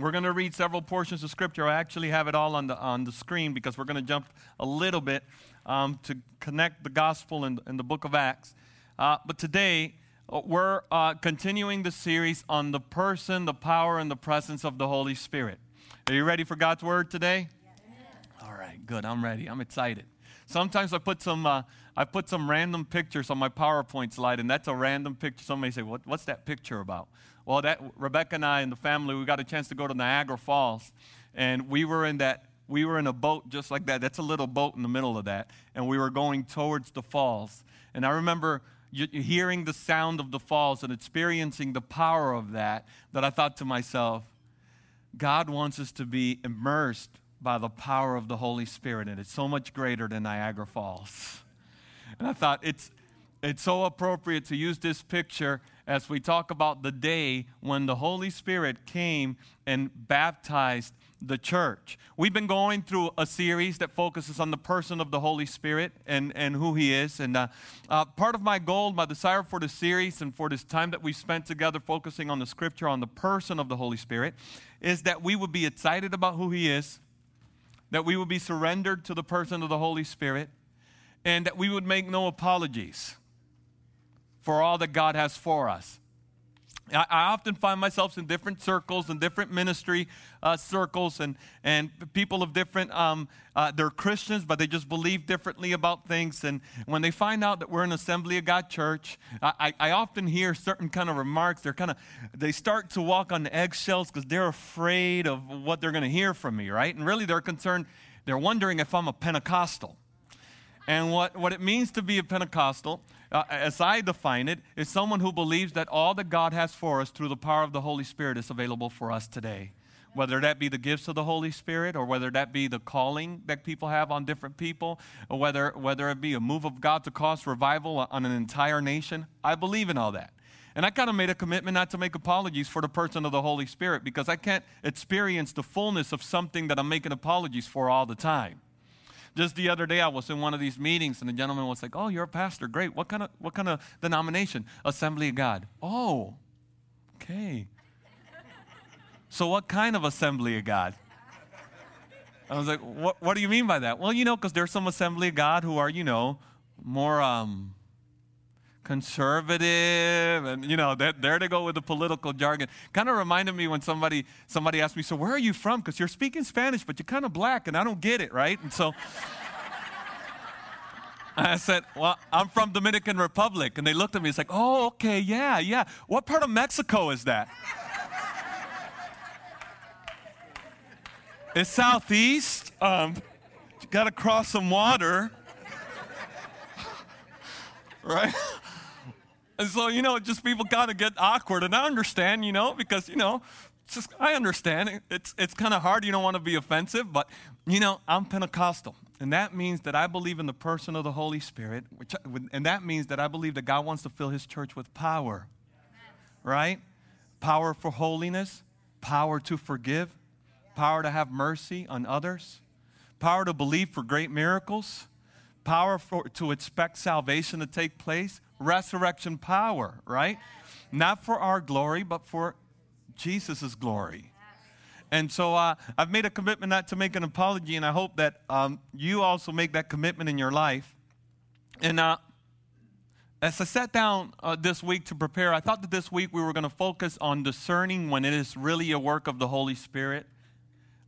We're going to read several portions of Scripture. I actually have it all on the, on the screen because we're going to jump a little bit um, to connect the gospel and, and the book of Acts. Uh, but today, uh, we're uh, continuing the series on the person, the power, and the presence of the Holy Spirit. Are you ready for God's word today? Yes. All right, good. I'm ready. I'm excited. Sometimes I put some, uh, I put some random pictures on my PowerPoint slide, and that's a random picture. Somebody say, what, "What's that picture about?" Well, that Rebecca and I and the family, we got a chance to go to Niagara Falls, and we were in that. We were in a boat just like that. That's a little boat in the middle of that, and we were going towards the falls. And I remember hearing the sound of the falls and experiencing the power of that. That I thought to myself, God wants us to be immersed by the power of the Holy Spirit, and it's so much greater than Niagara Falls. And I thought it's, it's so appropriate to use this picture as we talk about the day when the Holy Spirit came and baptized the church. We've been going through a series that focuses on the person of the Holy Spirit and, and who He is. And uh, uh, part of my goal, my desire for the series and for this time that we've spent together focusing on the scripture, on the person of the Holy Spirit, is that we would be excited about who He is, that we would be surrendered to the person of the Holy Spirit, and that we would make no apologies for all that God has for us. I, often find myself in different circles and different ministry uh, circles, and, and people of different, um, uh, they're Christians, but they just believe differently about things. And when they find out that we're an Assembly of God church, I, I often hear certain kind of remarks. They're kind of, they start to walk on eggshells because they're afraid of what they're going to hear from me, right? And really, they're concerned, they're wondering if I'm a Pentecostal. And what, what it means to be a Pentecostal uh, as I define it, is someone who believes that all that God has for us through the power of the Holy Spirit is available for us today. Whether that be the gifts of the Holy Spirit, or whether that be the calling that people have on different people, or whether, whether it be a move of God to cause revival on an entire nation, I believe in all that. And I kind of made a commitment not to make apologies for the person of the Holy Spirit because I can't experience the fullness of something that I'm making apologies for all the time. Just the other day, I was in one of these meetings, and the gentleman was like, "Oh, you're a pastor. Great. What kind of what kind of denomination? Assembly of God. Oh, okay. So, what kind of Assembly of God? I was like, what, what do you mean by that? Well, you know, because there's some Assembly of God who are, you know, more um, conservative and you know there they go with the political jargon kind of reminded me when somebody somebody asked me so where are you from because you're speaking spanish but you're kind of black and i don't get it right and so I said, Well, I'm from Dominican Republic. And they looked at me, it's like, Oh, okay, yeah, yeah. What part of Mexico is that? it's southeast. Um, you got to cross some water. right? And so, you know, just people kind of get awkward. And I understand, you know, because, you know, just, I understand. It's, it's kind of hard. You don't want to be offensive, but, you know, I'm Pentecostal. And that means that I believe in the person of the Holy Spirit. Which, and that means that I believe that God wants to fill his church with power. Right? Power for holiness, power to forgive, power to have mercy on others, power to believe for great miracles, power for, to expect salvation to take place, resurrection power, right? Not for our glory, but for Jesus' glory. And so uh, I've made a commitment not to make an apology, and I hope that um, you also make that commitment in your life. And uh, as I sat down uh, this week to prepare, I thought that this week we were going to focus on discerning when it is really a work of the Holy Spirit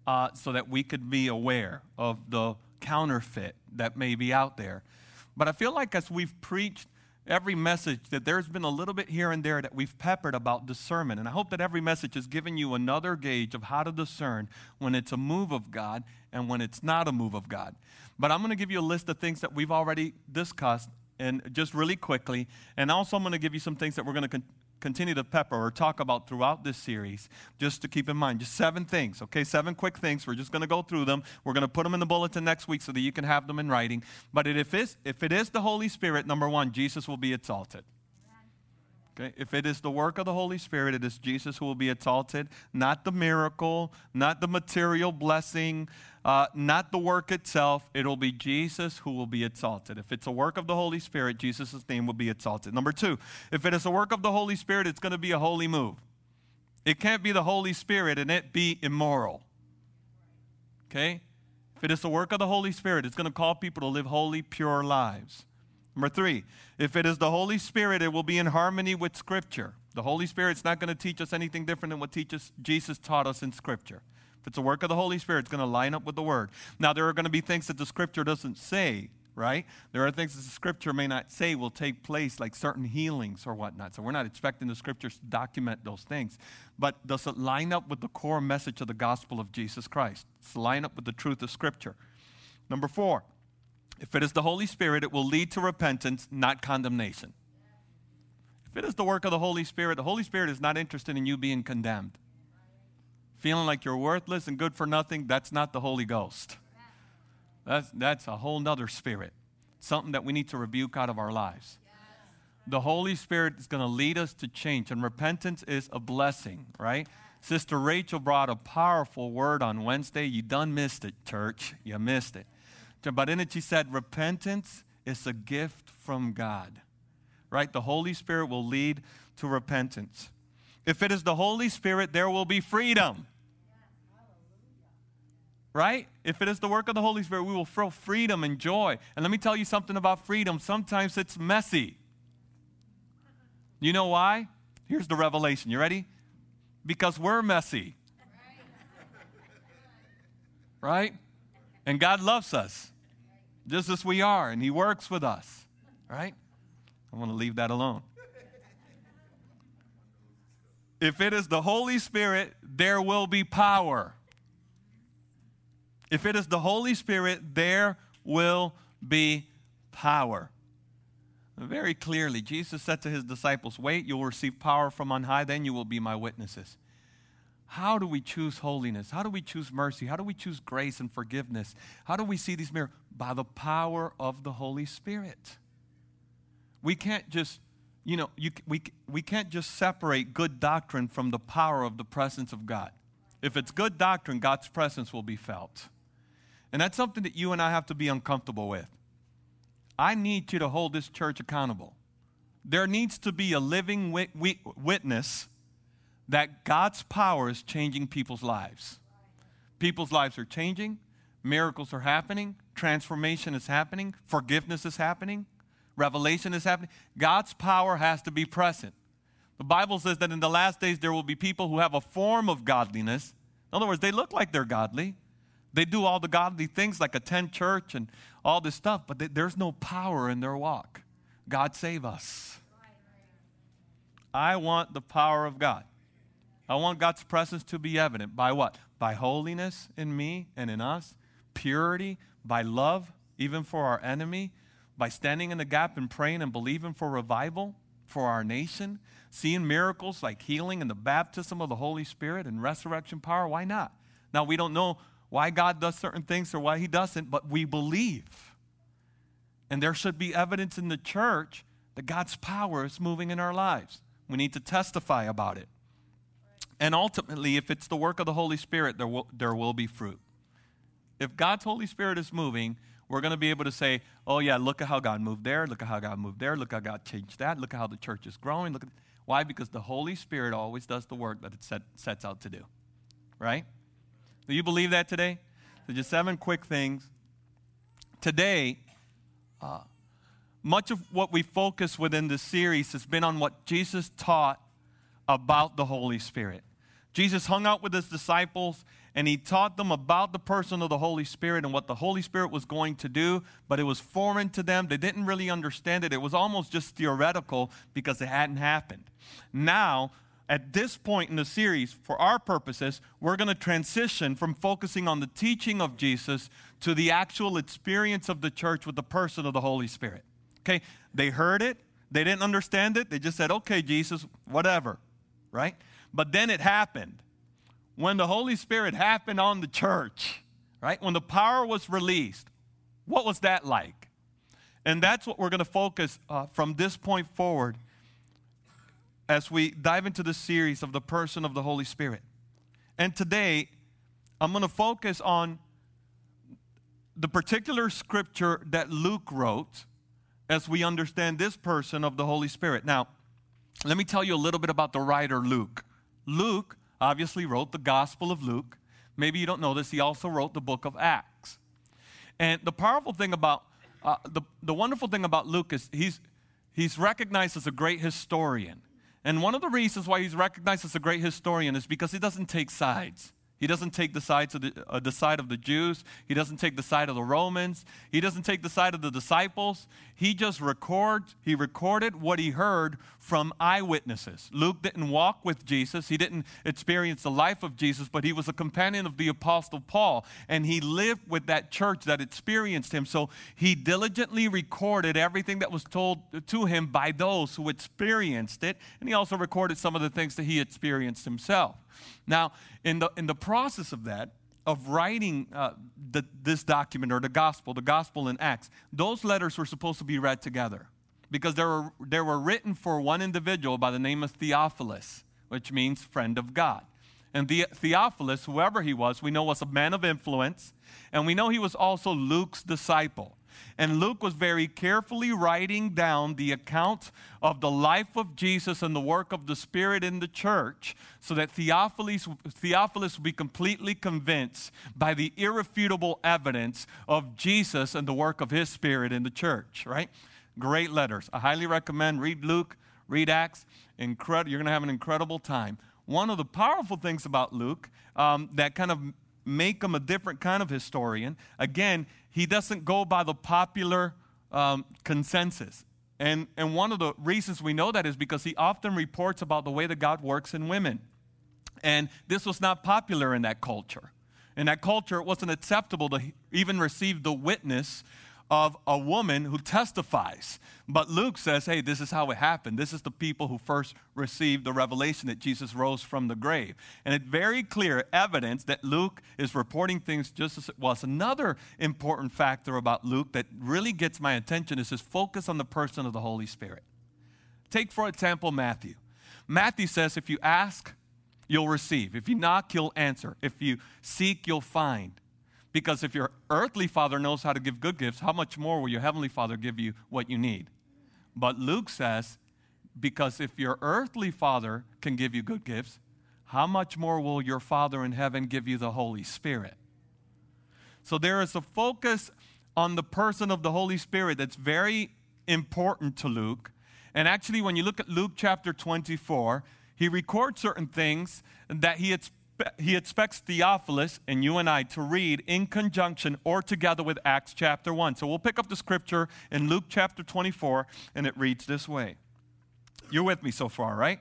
uh, so that we could be aware of the counterfeit that may be out there. But I feel like as we've preached every message that there's been a little bit here and there that we've peppered about discernment. And I hope that every message has given you another gauge of how to discern when it's a move of God and when it's not a move of God. But I'm going to give you a list of things that we've already discussed and just really quickly. And also, I'm going to give you some things that we're going to con- continue to pepper or talk about throughout this series, just to keep in mind. Just seven things, okay? Seven quick things. We're just going to go through them. We're going to put them in the bulletin next week so that you can have them in writing. But if, it's, if it is the Holy Spirit, number one, Jesus will be exalted. Okay? If it is the work of the Holy Spirit, it is Jesus who will be exalted, not the miracle, not the material blessing, uh, not the work itself. It'll be Jesus who will be exalted. If it's a work of the Holy Spirit, Jesus' name will be exalted. Number two, if it is a work of the Holy Spirit, it's going to be a holy move. It can't be the Holy Spirit and it be immoral. Okay? If it is the work of the Holy Spirit, it's going to call people to live holy, pure lives. Number three, if it is the Holy Spirit, it will be in harmony with Scripture. The Holy Spirit's not going to teach us anything different than what teaches, Jesus taught us in Scripture. If it's a work of the Holy Spirit, it's going to line up with the Word. Now, there are going to be things that the Scripture doesn't say, right? There are things that the Scripture may not say will take place, like certain healings or whatnot. So we're not expecting the Scriptures to document those things. But does it line up with the core message of the gospel of Jesus Christ? Does it line up with the truth of Scripture? Number four, if it is the Holy Spirit, it will lead to repentance, not condemnation. If it is the work of the Holy Spirit, the Holy Spirit is not interested in you being condemned feeling like you're worthless and good for nothing, that's not the Holy Ghost. That's, that's a whole nother spirit, something that we need to rebuke out of our lives. The Holy Spirit is going to lead us to change, and repentance is a blessing, right? Sister Rachel brought a powerful word on Wednesday. You done missed it, church. You missed it. It, she said, repentance is a gift from God, right? The Holy Spirit will lead to repentance. If it is the Holy Spirit, there will be freedom right? If it is the work of the Holy Spirit, we will feel freedom and joy. And let me tell you something about freedom. Sometimes it's messy. You know why? Here's the revelation. You ready? Because we're messy. Right? And God loves us just as we are, and He works with us. Right? I want to leave that alone. If it is the Holy Spirit, there will be power. If it is the Holy Spirit, there will be power. Very clearly, Jesus said to his disciples, Wait, you'll receive power from on high, then you will be my witnesses. How do we choose holiness? How do we choose mercy? How do we choose grace and forgiveness? How do we see these miracles? By the power of the Holy Spirit. We can't just, you know, you, we, we can't just separate good doctrine from the power of the presence of God. If it's good doctrine, God's presence will be felt. And that's something that you and I have to be uncomfortable with. I need you to hold this church accountable. There needs to be a living wit- witness that God's power is changing people's lives. People's lives are changing, miracles are happening, transformation is happening, forgiveness is happening, revelation is happening. God's power has to be present. The Bible says that in the last days there will be people who have a form of godliness. In other words, they look like they're godly, they do all the godly things like attend church and all this stuff, but they, there's no power in their walk. God save us. I want the power of God. I want God's presence to be evident by what? By holiness in me and in us, purity, by love, even for our enemy, by standing in the gap and praying and believing for revival for our nation, seeing miracles like healing and the baptism of the Holy Spirit and resurrection power. Why not? Now, we don't know why God does certain things or why He doesn't, but we believe. And there should be evidence in the church that God's power is moving in our lives. We need to testify about it. And ultimately, if it's the work of the Holy Spirit, there will, there will be fruit. If God's Holy Spirit is moving, we're going to be able to say, oh, yeah, look at how God moved there. Look at how God moved there. Look how God changed that. Look at how the church is growing. Look at, why? Because the Holy Spirit always does the work that it set, sets out to do. Right? Do you believe that today? So, just seven quick things. Today, uh, much of what we focus within this series has been on what Jesus taught about the Holy Spirit. Jesus hung out with his disciples and he taught them about the person of the Holy Spirit and what the Holy Spirit was going to do, but it was foreign to them. They didn't really understand it. It was almost just theoretical because it hadn't happened. Now, at this point in the series, for our purposes, we're going to transition from focusing on the teaching of Jesus to the actual experience of the church with the person of the Holy Spirit. Okay? They heard it, they didn't understand it, they just said, okay, Jesus, whatever, right? But then it happened. When the Holy Spirit happened on the church, right? When the power was released, what was that like? And that's what we're going to focus uh, from this point forward as we dive into the series of the person of the Holy Spirit. And today, I'm going to focus on the particular scripture that Luke wrote as we understand this person of the Holy Spirit. Now, let me tell you a little bit about the writer Luke. Luke obviously wrote the Gospel of Luke. Maybe you don't know this, he also wrote the book of Acts. And the powerful thing about, uh, the, the wonderful thing about Luke is he's, he's recognized as a great historian. And one of the reasons why he's recognized as a great historian is because he doesn't take sides. He doesn't take the, sides of the, uh, the side of the Jews. He doesn't take the side of the Romans. He doesn't take the side of the disciples. He just records, he recorded what he heard from eyewitnesses. Luke didn't walk with Jesus. He didn't experience the life of Jesus, but he was a companion of the apostle Paul, and he lived with that church that experienced him. So he diligently recorded everything that was told to him by those who experienced it, and he also recorded some of the things that he experienced himself. Now, in the, in the process of that, of writing uh, the, this document or the gospel, the gospel in Acts, those letters were supposed to be read together because they were, they were written for one individual by the name of Theophilus, which means friend of God. And the, Theophilus, whoever he was, we know was a man of influence, and we know he was also Luke's disciple. And Luke was very carefully writing down the account of the life of Jesus and the work of the Spirit in the church so that Theophilus, Theophilus would be completely convinced by the irrefutable evidence of Jesus and the work of his Spirit in the church, right? Great letters. I highly recommend read Luke, read Acts. Incred- you're going to have an incredible time. One of the powerful things about Luke um, that kind of make him a different kind of historian, again, he doesn't go by the popular um, consensus. And, and one of the reasons we know that is because he often reports about the way that God works in women. And this was not popular in that culture. In that culture, it wasn't acceptable to even receive the witness of a woman who testifies. But Luke says, hey, this is how it happened. This is the people who first received the revelation that Jesus rose from the grave. And it's very clear evidence that Luke is reporting things just as it was. Another important factor about Luke that really gets my attention is his focus on the person of the Holy Spirit. Take, for example, Matthew. Matthew says, if you ask, you'll receive. If you knock, you'll answer. If you seek, you'll find. Because if your earthly father knows how to give good gifts, how much more will your heavenly father give you what you need? But Luke says, because if your earthly father can give you good gifts, how much more will your Father in heaven give you the Holy Spirit? So there is a focus on the person of the Holy Spirit that's very important to Luke. And actually, when you look at Luke chapter 24, he records certain things that he had he expects Theophilus and you and I to read in conjunction or together with Acts chapter 1. So we'll pick up the scripture in Luke chapter 24, and it reads this way. You're with me so far, right?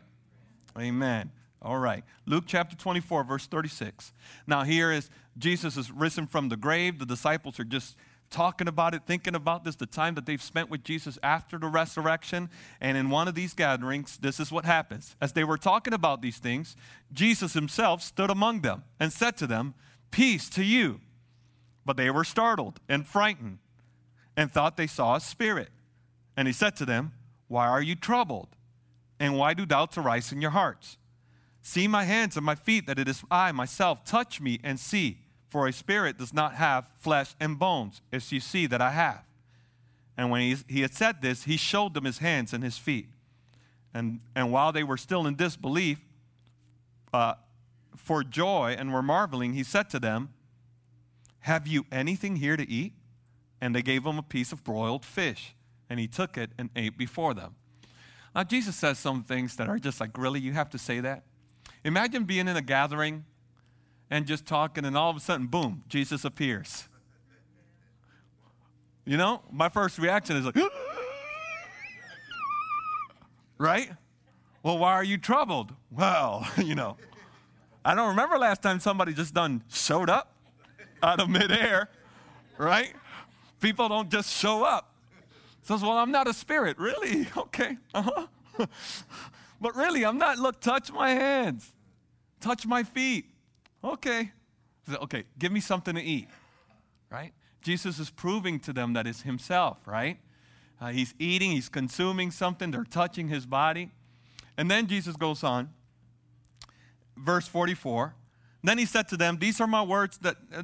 Amen. All right. Luke chapter 24, verse 36. Now, here is Jesus is risen from the grave. The disciples are just talking about it, thinking about this, the time that they've spent with Jesus after the resurrection. And in one of these gatherings, this is what happens. As they were talking about these things, Jesus himself stood among them and said to them, Peace to you. But they were startled and frightened and thought they saw a spirit. And he said to them, Why are you troubled? And why do doubts arise in your hearts? See my hands and my feet, that it is I myself. Touch me and see. For a spirit does not have flesh and bones, as you see that I have. And when he, he had said this, he showed them his hands and his feet. And, and while they were still in disbelief, uh, for joy and were marveling, he said to them, Have you anything here to eat? And they gave him a piece of broiled fish. And he took it and ate before them. Now, Jesus says some things that are just like, Really? You have to say that? Imagine being in a gathering and just talking, and all of a sudden, boom, Jesus appears. You know, my first reaction is like, right? Well, why are you troubled? Well, you know, I don't remember last time somebody just done showed up out of midair, right? People don't just show up. Says, well, I'm not a spirit. Really? Okay. Uh-huh. but really, I'm not. Look, touch my hands. Touch my feet. Okay. Okay, give me something to eat, right? Jesus is proving to them that it's himself, right? Uh, he's eating, he's consuming something, they're touching his body. And then Jesus goes on, verse 44. Then he said to them, These are my words that, uh,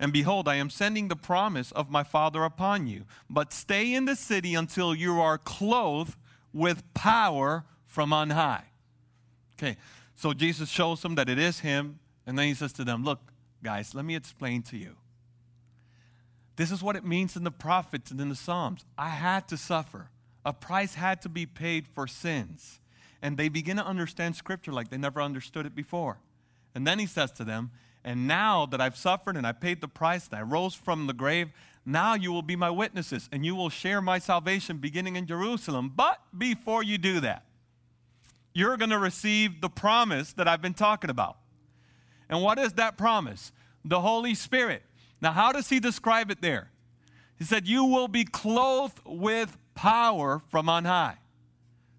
And behold, I am sending the promise of my Father upon you. But stay in the city until you are clothed with power from on high. Okay, so Jesus shows them that it is Him. And then He says to them, Look, guys, let me explain to you. This is what it means in the prophets and in the Psalms. I had to suffer, a price had to be paid for sins. And they begin to understand Scripture like they never understood it before. And then He says to them, and now that I've suffered and I paid the price and I rose from the grave, now you will be my witnesses and you will share my salvation beginning in Jerusalem. But before you do that, you're going to receive the promise that I've been talking about. And what is that promise? The Holy Spirit. Now, how does he describe it there? He said, You will be clothed with power from on high.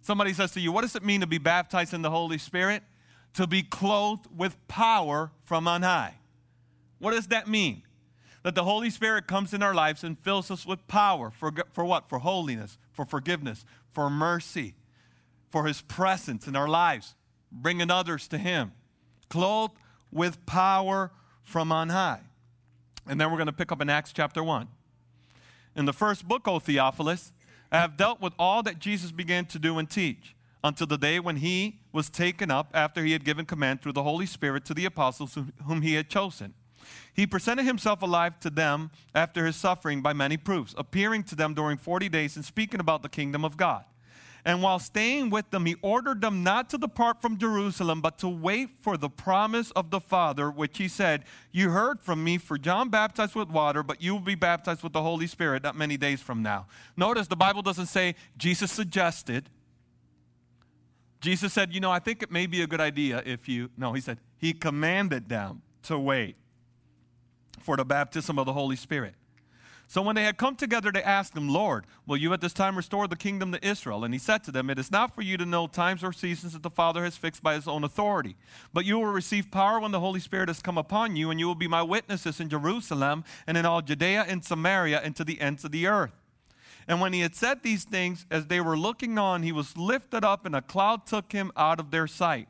Somebody says to you, What does it mean to be baptized in the Holy Spirit? To be clothed with power from on high. What does that mean? That the Holy Spirit comes in our lives and fills us with power. For, for what? For holiness, for forgiveness, for mercy, for His presence in our lives, bringing others to Him. Clothed with power from on high. And then we're going to pick up in Acts chapter 1. In the first book, O Theophilus, I have dealt with all that Jesus began to do and teach until the day when he was taken up after he had given command through the Holy Spirit to the apostles whom he had chosen. He presented himself alive to them after his suffering by many proofs, appearing to them during 40 days and speaking about the kingdom of God. And while staying with them, he ordered them not to depart from Jerusalem, but to wait for the promise of the Father, which he said, You heard from me, for John baptized with water, but you will be baptized with the Holy Spirit not many days from now. Notice the Bible doesn't say Jesus suggested, Jesus said, You know, I think it may be a good idea if you. No, he said, He commanded them to wait for the baptism of the Holy Spirit. So when they had come together, they asked him, Lord, will you at this time restore the kingdom to Israel? And he said to them, It is not for you to know times or seasons that the Father has fixed by his own authority, but you will receive power when the Holy Spirit has come upon you, and you will be my witnesses in Jerusalem and in all Judea and Samaria and to the ends of the earth. And when he had said these things, as they were looking on, he was lifted up, and a cloud took him out of their sight.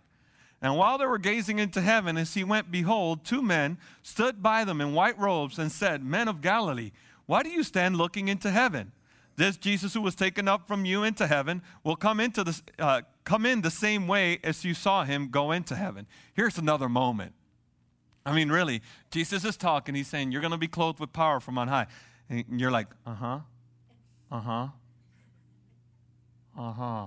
And while they were gazing into heaven, as he went, behold, two men stood by them in white robes and said, Men of Galilee, why do you stand looking into heaven? This Jesus who was taken up from you into heaven will come into the, uh, come in the same way as you saw him go into heaven. Here's another moment. I mean, really, Jesus is talking. He's saying, You're going to be clothed with power from on high. And you're like, Uh huh. Uh huh. Uh huh.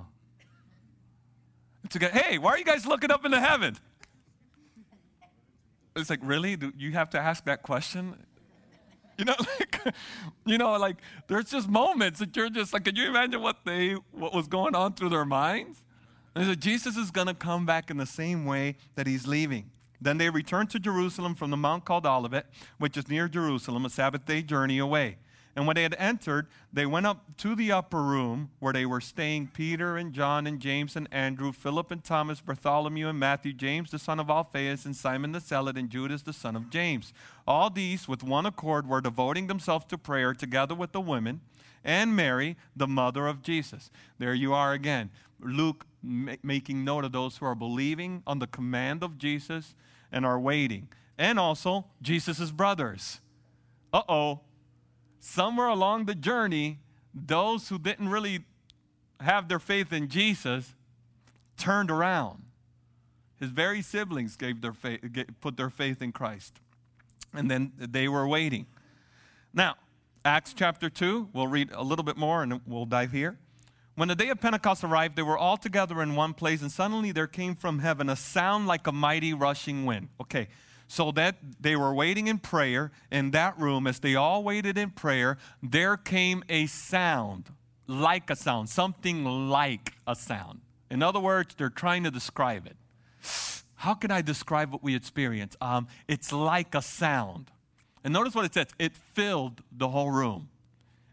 To go, hey, why are you guys looking up into heaven? It's like, really? Do you have to ask that question? You know, like, you know, like there's just moments that you're just like, can you imagine what they, what was going on through their minds? And so Jesus is going to come back in the same way that he's leaving. Then they returned to Jerusalem from the mount called Olivet, which is near Jerusalem, a Sabbath day journey away. And when they had entered, they went up to the upper room where they were staying Peter and John and James and Andrew, Philip and Thomas, Bartholomew and Matthew, James the son of Alphaeus, and Simon the Zealot, and Judas the son of James. All these, with one accord, were devoting themselves to prayer together with the women and Mary, the mother of Jesus. There you are again. Luke ma- making note of those who are believing on the command of Jesus and are waiting. And also, Jesus' brothers. Uh oh somewhere along the journey, those who didn't really have their faith in Jesus turned around. His very siblings gave their faith, put their faith in Christ. And then they were waiting. Now, Acts chapter 2, we'll read a little bit more and we'll dive here. When the day of Pentecost arrived, they were all together in one place, and suddenly there came from heaven a sound like a mighty rushing wind. Okay, so that they were waiting in prayer in that room. As they all waited in prayer, there came a sound, like a sound, something like a sound. In other words, they're trying to describe it. How can I describe what we experience? Um, it's like a sound. And notice what it says it filled the whole room.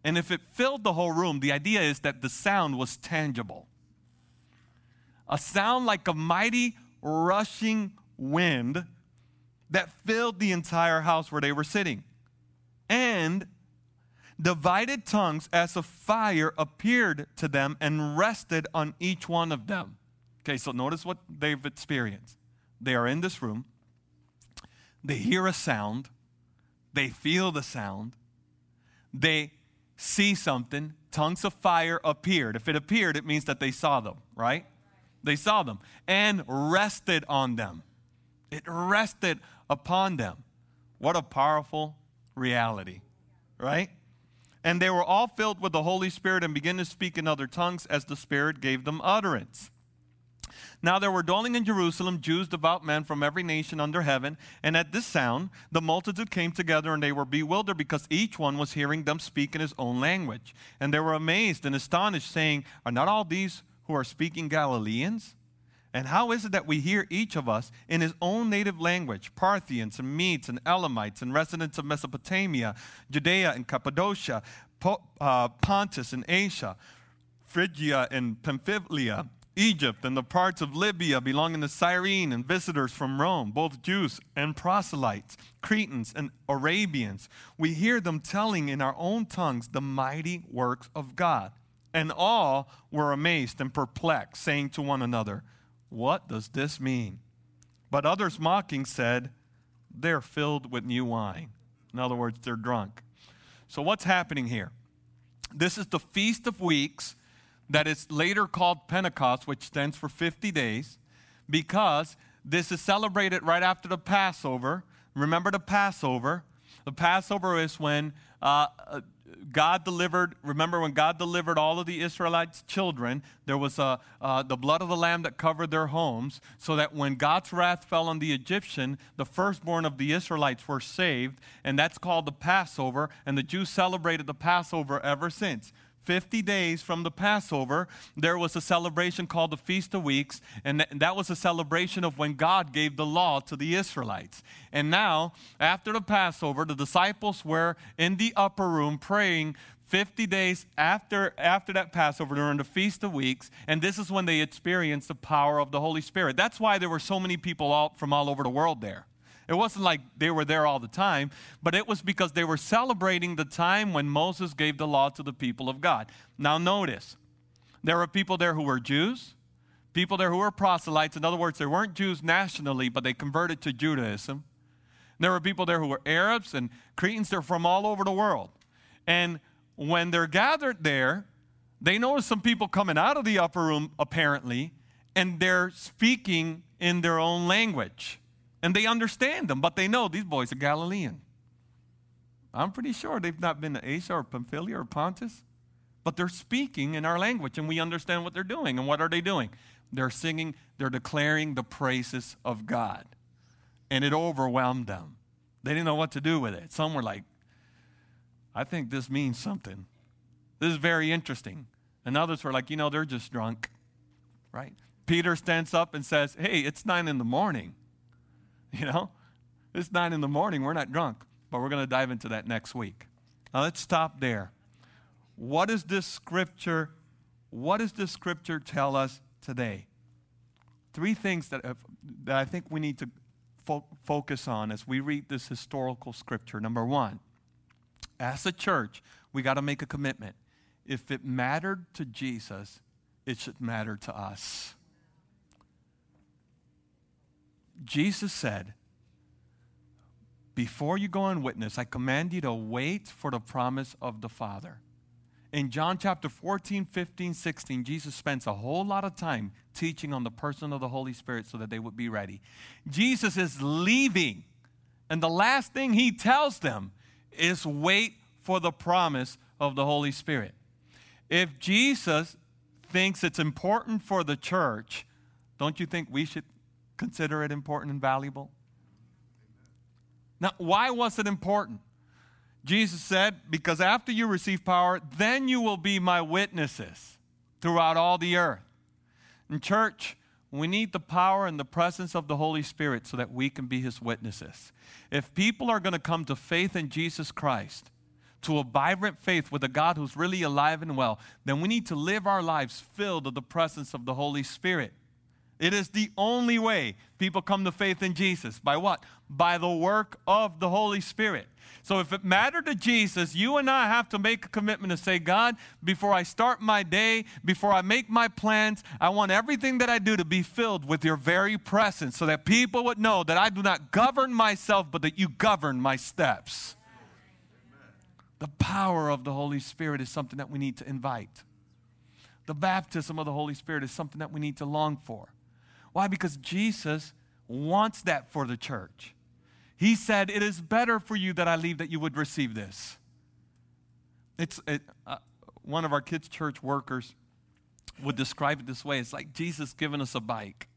And if it filled the whole room, the idea is that the sound was tangible. A sound like a mighty rushing wind that filled the entire house where they were sitting. And divided tongues as a fire appeared to them and rested on each one of them. Okay, so notice what they've experienced. They are in this room, they hear a sound, they feel the sound, they see something, tongues of fire appeared. If it appeared, it means that they saw them, right? They saw them and rested on them. It rested upon them. What a powerful reality, right? And they were all filled with the Holy Spirit and began to speak in other tongues as the Spirit gave them utterance. Now there were dwelling in Jerusalem Jews, devout men from every nation under heaven. And at this sound, the multitude came together and they were bewildered because each one was hearing them speak in his own language. And they were amazed and astonished, saying, Are not all these who are speaking Galileans? And how is it that we hear each of us in his own native language, Parthians and Medes and Elamites and residents of Mesopotamia, Judea and Cappadocia, uh, Pontus and Asia, Phrygia and Pamphylia, Egypt and the parts of Libya belonging to Cyrene and visitors from Rome, both Jews and proselytes, Cretans and Arabians. We hear them telling in our own tongues the mighty works of God. And all were amazed and perplexed, saying to one another, what does this mean? But others mocking said, They're filled with new wine. In other words, they're drunk. So, what's happening here? This is the Feast of Weeks that is later called Pentecost, which stands for 50 days, because this is celebrated right after the Passover. Remember the Passover? The Passover is when uh, God delivered, remember when God delivered all of the Israelites' children, there was a, uh, the blood of the Lamb that covered their homes, so that when God's wrath fell on the Egyptian, the firstborn of the Israelites were saved, and that's called the Passover, and the Jews celebrated the Passover ever since. 50 days from the Passover, there was a celebration called the Feast of Weeks, and that was a celebration of when God gave the law to the Israelites. And now, after the Passover, the disciples were in the upper room praying 50 days after, after that Passover during the Feast of Weeks, and this is when they experienced the power of the Holy Spirit. That's why there were so many people all, from all over the world there. It wasn't like they were there all the time, but it was because they were celebrating the time when Moses gave the law to the people of God. Now, notice, there were people there who were Jews, people there who were proselytes. In other words, they weren't Jews nationally, but they converted to Judaism. There were people there who were Arabs and Cretans. They're from all over the world. And when they're gathered there, they notice some people coming out of the upper room, apparently, and they're speaking in their own language. And they understand them, but they know these boys are Galilean. I'm pretty sure they've not been to Asia or Pamphylia or Pontus, but they're speaking in our language and we understand what they're doing. And what are they doing? They're singing, they're declaring the praises of God. And it overwhelmed them. They didn't know what to do with it. Some were like, I think this means something. This is very interesting. And others were like, you know, they're just drunk, right? Peter stands up and says, Hey, it's nine in the morning. You know, it's nine in the morning. We're not drunk, but we're going to dive into that next week. Now let's stop there. What does this scripture? What does this scripture tell us today? Three things that, have, that I think we need to fo- focus on as we read this historical scripture. Number one, as a church, we got to make a commitment. If it mattered to Jesus, it should matter to us. Jesus said, Before you go and witness, I command you to wait for the promise of the Father. In John chapter 14, 15, 16, Jesus spends a whole lot of time teaching on the person of the Holy Spirit so that they would be ready. Jesus is leaving, and the last thing he tells them is wait for the promise of the Holy Spirit. If Jesus thinks it's important for the church, don't you think we should consider it important and valuable? Now, why was it important? Jesus said, Because after you receive power, then you will be my witnesses throughout all the earth. In church, we need the power and the presence of the Holy Spirit so that we can be his witnesses. If people are going to come to faith in Jesus Christ, to a vibrant faith with a God who's really alive and well, then we need to live our lives filled with the presence of the Holy Spirit. It is the only way people come to faith in Jesus. By what? By the work of the Holy Spirit. So if it mattered to Jesus, you and I have to make a commitment to say, God, before I start my day, before I make my plans, I want everything that I do to be filled with your very presence so that people would know that I do not govern myself, but that you govern my steps. The power of the Holy Spirit is something that we need to invite. The baptism of the Holy Spirit is something that we need to long for. Why? Because Jesus wants that for the church. He said, It is better for you that I leave that you would receive this. It's it, uh, one of our kids' church workers would describe it this way it's like Jesus giving us a bike.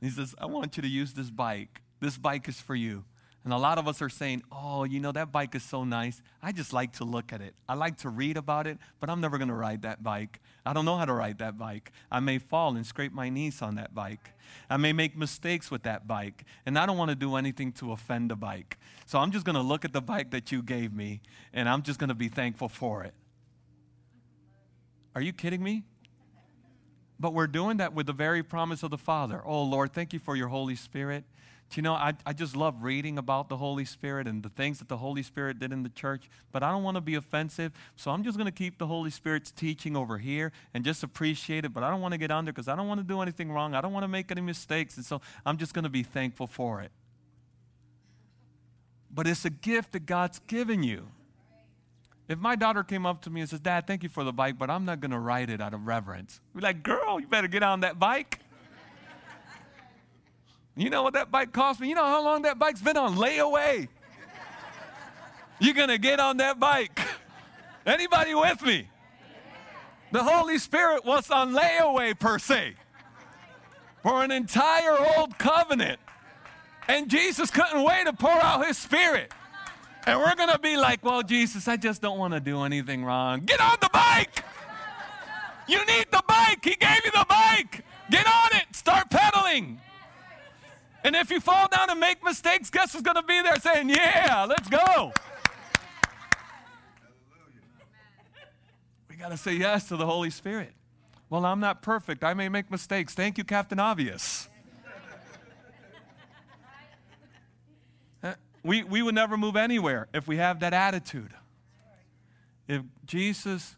he says, I want you to use this bike. This bike is for you. And a lot of us are saying, oh, you know, that bike is so nice. I just like to look at it. I like to read about it, but I'm never going to ride that bike. I don't know how to ride that bike. I may fall and scrape my knees on that bike. I may make mistakes with that bike. And I don't want to do anything to offend the bike. So I'm just going to look at the bike that you gave me, and I'm just going to be thankful for it. Are you kidding me? But we're doing that with the very promise of the Father. Oh, Lord, thank you for your Holy Spirit. Do you know, I, I just love reading about the Holy Spirit and the things that the Holy Spirit did in the church, but I don't want to be offensive, so I'm just going to keep the Holy Spirit's teaching over here and just appreciate it, but I don't want to get under because I don't want to do anything wrong. I don't want to make any mistakes, and so I'm just going to be thankful for it. But it's a gift that God's given you. If my daughter came up to me and says, Dad, thank you for the bike, but I'm not going to ride it out of reverence, be like, Girl, you better get on that bike. You know what that bike cost me? You know how long that bike's been on layaway? You're going to get on that bike. Anybody with me? The Holy Spirit was on layaway, per se, for an entire old covenant. And Jesus couldn't wait to pour out his Spirit. And we're going to be like, well, Jesus, I just don't want to do anything wrong. Get on the bike. You need the bike. He gave you the bike. Get on it. Start pedaling. And if you fall down and make mistakes, guess who's going to be there saying, Yeah, let's go? We got to say yes to the Holy Spirit. Well, I'm not perfect. I may make mistakes. Thank you, Captain Obvious. Uh, we, we would never move anywhere if we have that attitude. If Jesus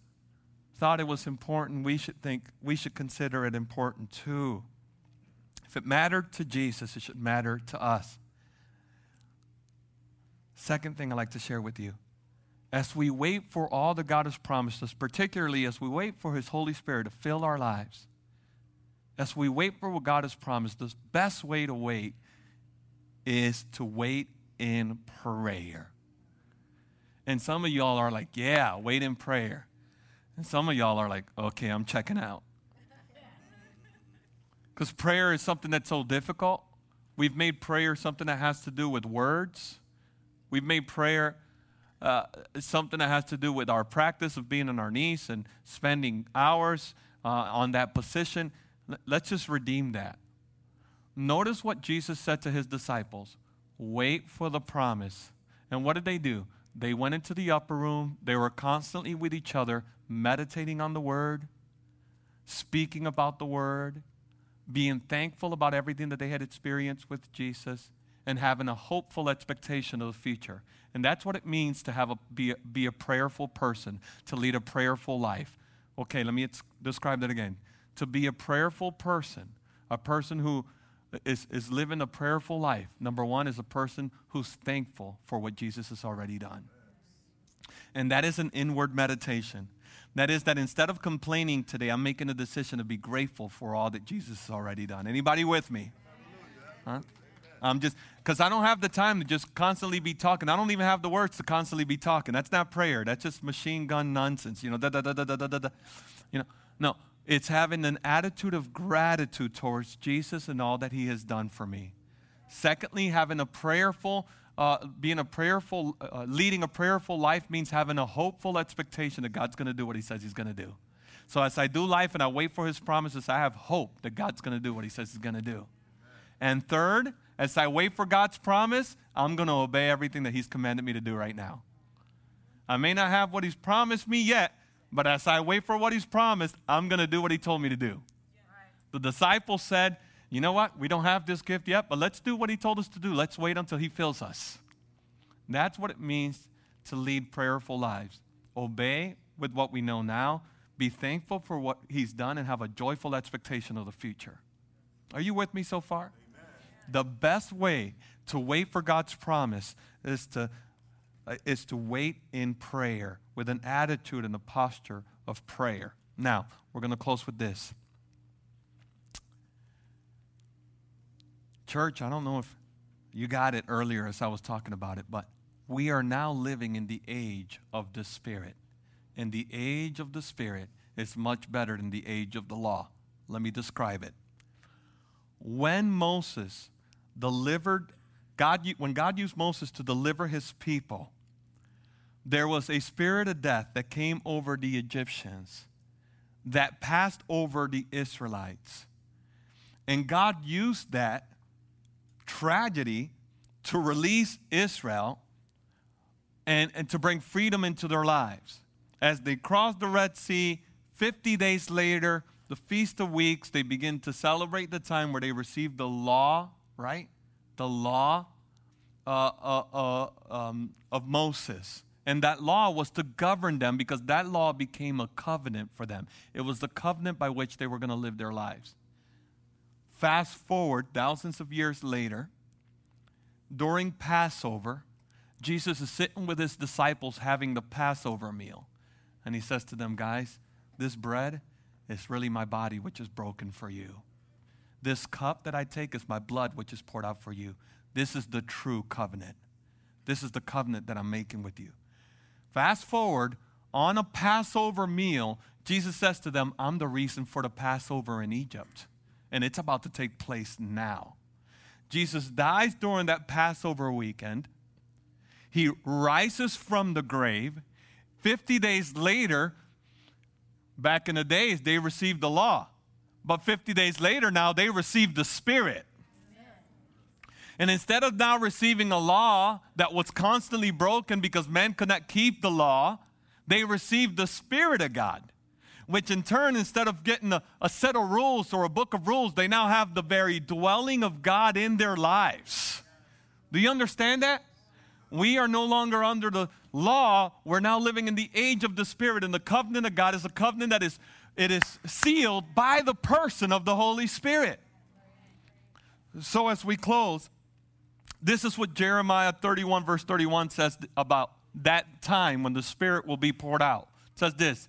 thought it was important, we should think we should consider it important too. If it mattered to Jesus, it should matter to us. Second thing I'd like to share with you as we wait for all that God has promised us, particularly as we wait for His Holy Spirit to fill our lives, as we wait for what God has promised, the best way to wait is to wait in prayer. And some of y'all are like, yeah, wait in prayer. And some of y'all are like, okay, I'm checking out. Because prayer is something that's so difficult. We've made prayer something that has to do with words. We've made prayer uh, something that has to do with our practice of being on our knees and spending hours uh, on that position. Let's just redeem that. Notice what Jesus said to his disciples wait for the promise. And what did they do? They went into the upper room. They were constantly with each other, meditating on the word, speaking about the word, being thankful about everything that they had experienced with Jesus, and having a hopeful expectation of the future. And that's what it means to have a, be, a, be a prayerful person, to lead a prayerful life. Okay, let me describe that again. To be a prayerful person, a person who is, is living a prayerful life, number one, is a person who's thankful for what Jesus has already done. And that is an inward meditation. That is that instead of complaining today, I'm making a decision to be grateful for all that Jesus has already done. Anybody with me? Huh? I'm just because I don't have the time to just constantly be talking. I don't even have the words to constantly be talking. That's not prayer. That's just machine gun nonsense. You know, da da da da da da da. You know, no. It's having an attitude of gratitude towards Jesus and all that He has done for me. Secondly, having a prayerful uh, being a prayerful, uh, leading a prayerful life means having a hopeful expectation that God's going to do what He says He's going to do. So as I do life and I wait for His promises, I have hope that God's going to do what He says He's going to do. And third, as I wait for God's promise, I'm going to obey everything that He's commanded me to do right now. I may not have what He's promised me yet, but as I wait for what He's promised, I'm going to do what He told me to do. The disciples said, You know what? We don't have this gift yet, but let's do what He told us to do. Let's wait until He fills us. That's what it means to lead prayerful lives. Obey with what we know now, be thankful for what He's done, and have a joyful expectation of the future. Are you with me so far? Amen. The best way to wait for God's promise is to, uh, is to wait in prayer with an attitude and a posture of prayer. Now, we're going to close with this. Church, I don't know if you got it earlier as I was talking about it, but we are now living in the age of the Spirit. And the age of the Spirit is much better than the age of the law. Let me describe it. When Moses delivered God, when God used Moses to deliver his people, there was a spirit of death that came over the Egyptians that passed over the Israelites. And God used that tragedy to release Israel and, and to bring freedom into their lives. As they cross the Red Sea, 50 days later, the Feast of Weeks, they begin to celebrate the time where they received the law, right? the law uh, uh, uh, um, of Moses. And that law was to govern them because that law became a covenant for them. It was the covenant by which they were going to live their lives. Fast forward thousands of years later, during Passover, Jesus is sitting with his disciples having the Passover meal. And he says to them, Guys, this bread is really my body, which is broken for you. This cup that I take is my blood, which is poured out for you. This is the true covenant. This is the covenant that I'm making with you. Fast forward, on a Passover meal, Jesus says to them, I'm the reason for the Passover in Egypt. And it's about to take place now. Jesus dies during that Passover weekend. He rises from the grave. 50 days later, back in the days, they received the law. But 50 days later, now they received the Spirit. And instead of now receiving a law that was constantly broken because men could not keep the law, they received the Spirit of God, which in turn, instead of getting a, a, set of rules or a book of rules, they now have the very dwelling of God in their lives. Do you understand that? We are no longer under the law. We're now living in the age of the Spirit, and the covenant of God is a covenant that is it is sealed by the person of the Holy Spirit. So, as we close, this is what Jeremiah 31, verse 31 says about that time when the Spirit will be poured out. It says this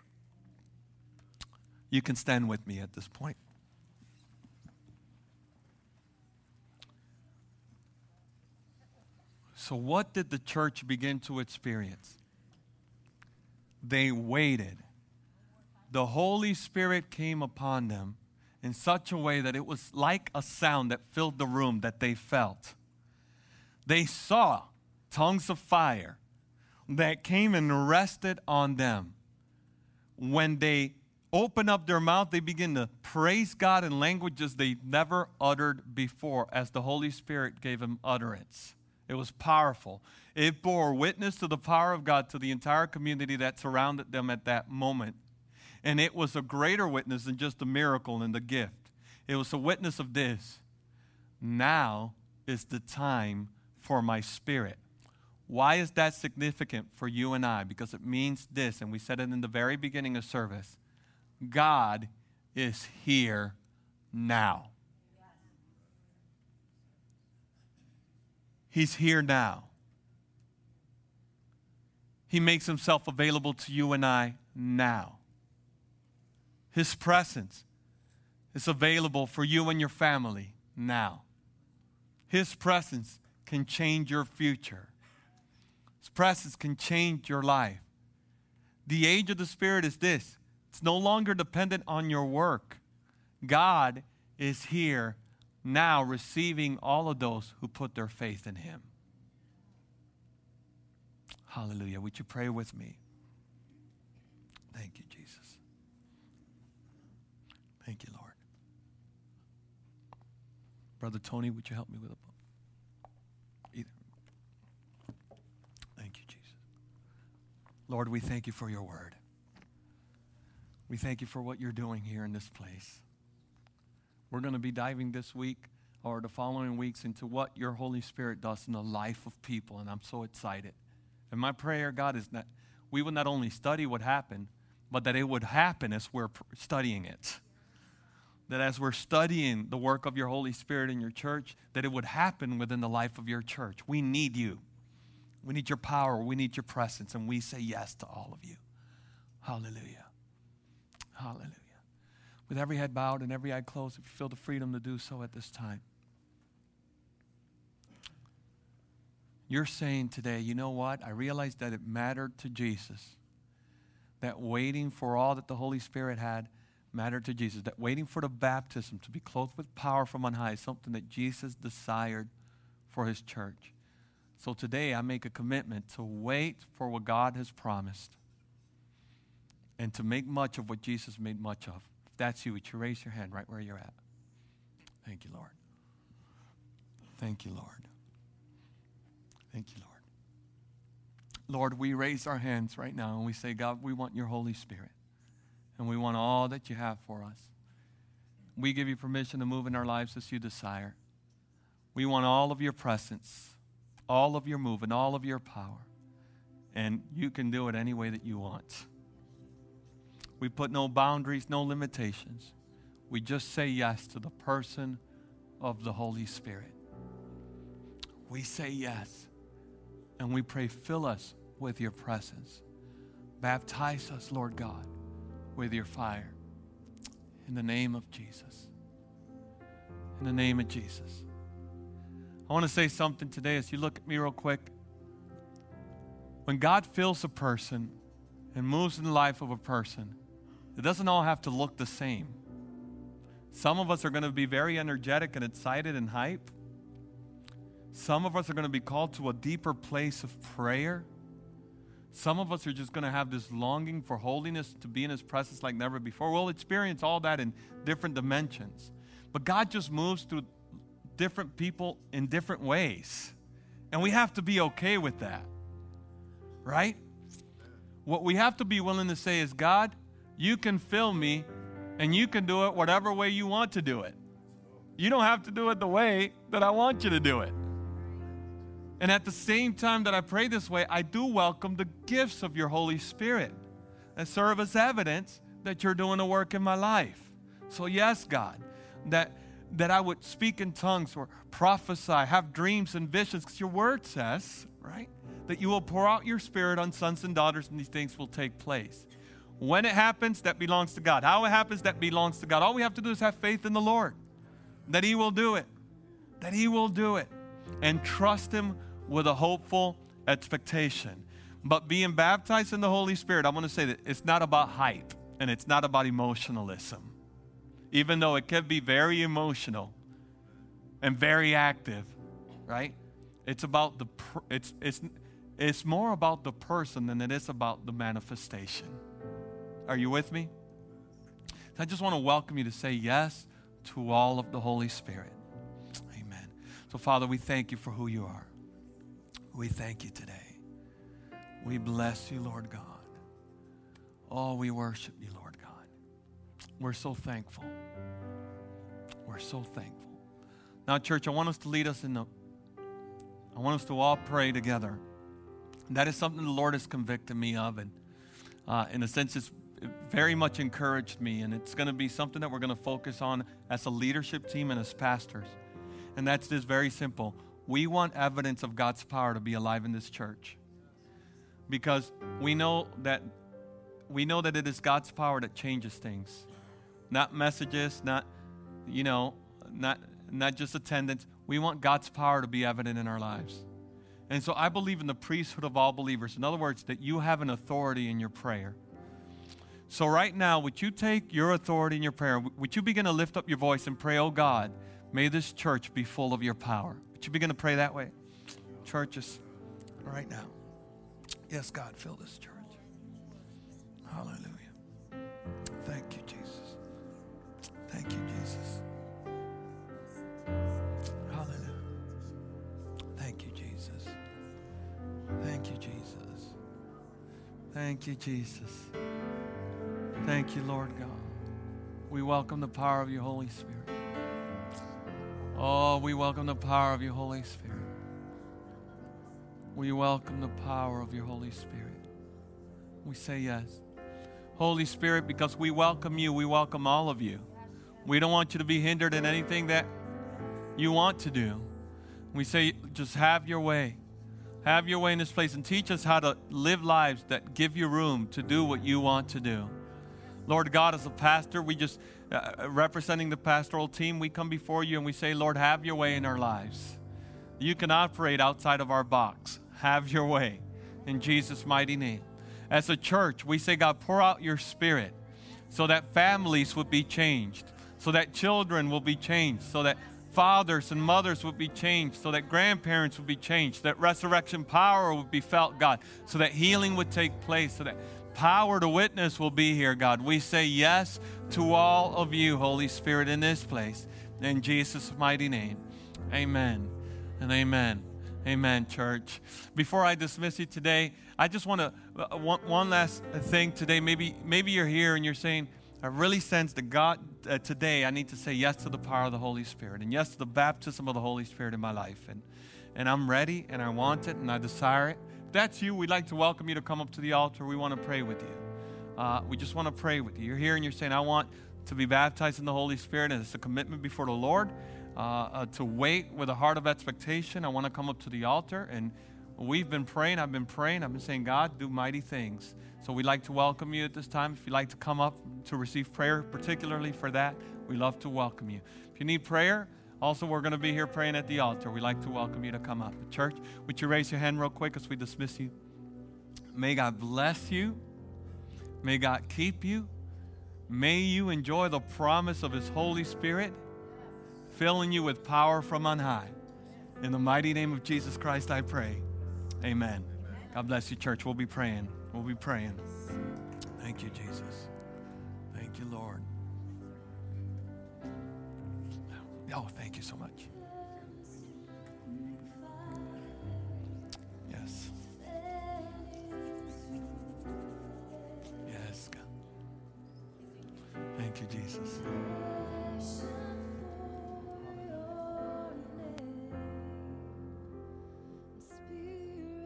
You can stand with me at this point. So, what did the church begin to experience? They waited. The Holy Spirit came upon them in such a way that it was like a sound that filled the room that they felt. They saw tongues of fire that came and rested on them. When they open up their mouth, they begin to praise God in languages they never uttered before as the Holy Spirit gave them utterance. It was powerful. It bore witness to the power of God to the entire community that surrounded them at that moment. And it was a greater witness than just a miracle and the gift. It was a witness of this. Now is the time for my spirit. Why is that significant for you and I? Because it means this, and we said it in the very beginning of service God is here now. He's here now. He makes himself available to you and I now. His presence is available for you and your family now. His presence can change your future. His presence can change your life. The age of the Spirit is this it's no longer dependent on your work. God is here now receiving all of those who put their faith in Him. Hallelujah. Would you pray with me? Thank you, Jesus. Thank you, Lord. Brother Tony, would you help me with a book? Either. Thank you, Jesus. Lord, we thank you for your word. We thank you for what you're doing here in this place. We're going to be diving this week or the following weeks into what your Holy Spirit does in the life of people, and I'm so excited. And my prayer, God, is that we would not only study what happened, but that it would happen as we're studying it. That as we're studying the work of your Holy Spirit in your church, that it would happen within the life of your church. We need you. We need your power. We need your presence. And we say yes to all of you. Hallelujah. Hallelujah. With every head bowed and every eye closed, if you feel the freedom to do so at this time. You're saying today, you know what? I realized that it mattered to Jesus. That waiting for all that the Holy Spirit had mattered to Jesus. That waiting for the baptism to be clothed with power from on high is something that Jesus desired for his church. So today I make a commitment to wait for what God has promised and to make much of what Jesus made much of. If that's you, would you raise your hand right where you're at? Thank you, Lord. Thank you, Lord. Thank you, Lord. Lord, we raise our hands right now and we say, God, we want your Holy Spirit. And we want all that you have for us. We give you permission to move in our lives as you desire. We want all of your presence, all of your move, and all of your power. And you can do it any way that you want. We put no boundaries, no limitations. We just say yes to the person of the Holy Spirit. We say yes. And we pray, fill us with your presence. Baptize us, Lord God, with your fire. In the name of Jesus. In the name of Jesus. I want to say something today as you look at me real quick. When God fills a person and moves in the life of a person, it doesn't all have to look the same. Some of us are going to be very energetic and excited and hype. Some of us are going to be called to a deeper place of prayer. Some of us are just going to have this longing for holiness to be in His presence like never before. We'll experience all that in different dimensions. But God just moves through different people in different ways. And we have to be okay with that. Right? What we have to be willing to say is God, you can fill me and you can do it whatever way you want to do it. You don't have to do it the way that I want you to do it. And at the same time that I pray this way, I do welcome the gifts of your Holy Spirit that serve as evidence that you're doing a work in my life. So, yes, God, that, that I would speak in tongues or prophesy, have dreams and visions, because your word says, right, that you will pour out your spirit on sons and daughters and these things will take place. When it happens, that belongs to God. How it happens, that belongs to God. All we have to do is have faith in the Lord that He will do it, that He will do it, and trust Him with a hopeful expectation. But being baptized in the Holy Spirit, I want to say that it's not about hype and it's not about emotionalism. Even though it can be very emotional and very active, right? It's about the it's it's it's more about the person than it is about the manifestation. Are you with me? I just want to welcome you to say yes to all of the Holy Spirit. Amen. So Father, we thank you for who you are. We thank you today. We bless you, Lord God. Oh, we worship you, Lord God. We're so thankful. We're so thankful. Now, church, I want us to lead us in the, I want us to all pray together. That is something the Lord has convicted me of. And uh, in a sense, it's very much encouraged me. And it's going to be something that we're going to focus on as a leadership team and as pastors. And that's this very simple we want evidence of God's power to be alive in this church. Because we know that we know that it is God's power that changes things. Not messages, not you know, not not just attendance. We want God's power to be evident in our lives. And so I believe in the priesthood of all believers. In other words, that you have an authority in your prayer. So, right now, would you take your authority in your prayer? Would you begin to lift up your voice and pray, Oh God, may this church be full of your power? Would you begin to pray that way? Churches, right now. Yes, God, fill this church. Hallelujah. Thank you, Jesus. Thank you, Jesus. Hallelujah. Thank you, Jesus. Thank you, Jesus. Thank you, Jesus. Thank you, Lord God. We welcome the power of your Holy Spirit. Oh, we welcome the power of your Holy Spirit. We welcome the power of your Holy Spirit. We say yes. Holy Spirit, because we welcome you, we welcome all of you. We don't want you to be hindered in anything that you want to do. We say, just have your way. Have your way in this place and teach us how to live lives that give you room to do what you want to do. Lord God, as a pastor, we just, uh, representing the pastoral team, we come before you and we say, Lord, have your way in our lives. You can operate outside of our box. Have your way in Jesus' mighty name. As a church, we say, God, pour out your spirit so that families would be changed, so that children will be changed, so that fathers and mothers would be changed, so that grandparents would be changed, that resurrection power would be felt, God, so that healing would take place, so that power to witness will be here, God. We say yes to all of you, Holy Spirit, in this place. In Jesus' mighty name. Amen and amen. Amen, church. Before I dismiss you today, I just want to uh, one, last thing today. Maybe maybe you're here and you're saying, I really sense that God uh, today I need to say yes to the power of the Holy Spirit and yes to the baptism of the Holy Spirit in my life. And and I'm ready and I want it and I desire it. That's you, we'd like to welcome you to come up to the altar. We want to pray with you. Uh, we just want to pray with you. You're here and you're saying, I want to be baptized in the Holy Spirit, and it's a commitment before the Lord uh, uh, to wait with a heart of expectation. I want to come up to the altar, and we've been praying. I've been praying. I've been saying, God, do mighty things. So we'd like to welcome you at this time. If you'd like to come up to receive prayer, particularly for that, we love to welcome you. If you need prayer, also, we're going to be here praying at the altar. We'd like to welcome you to come up. Church, would you raise your hand real quick as we dismiss you? May God bless you. May God keep you. May you enjoy the promise of His Holy Spirit, filling you with power from on high. In the mighty name of Jesus Christ, I pray. Amen. God bless you, church. We'll be praying. We'll be praying. Thank you, Jesus. Oh, thank you so much. Yes. Yes, God. Thank you, Jesus.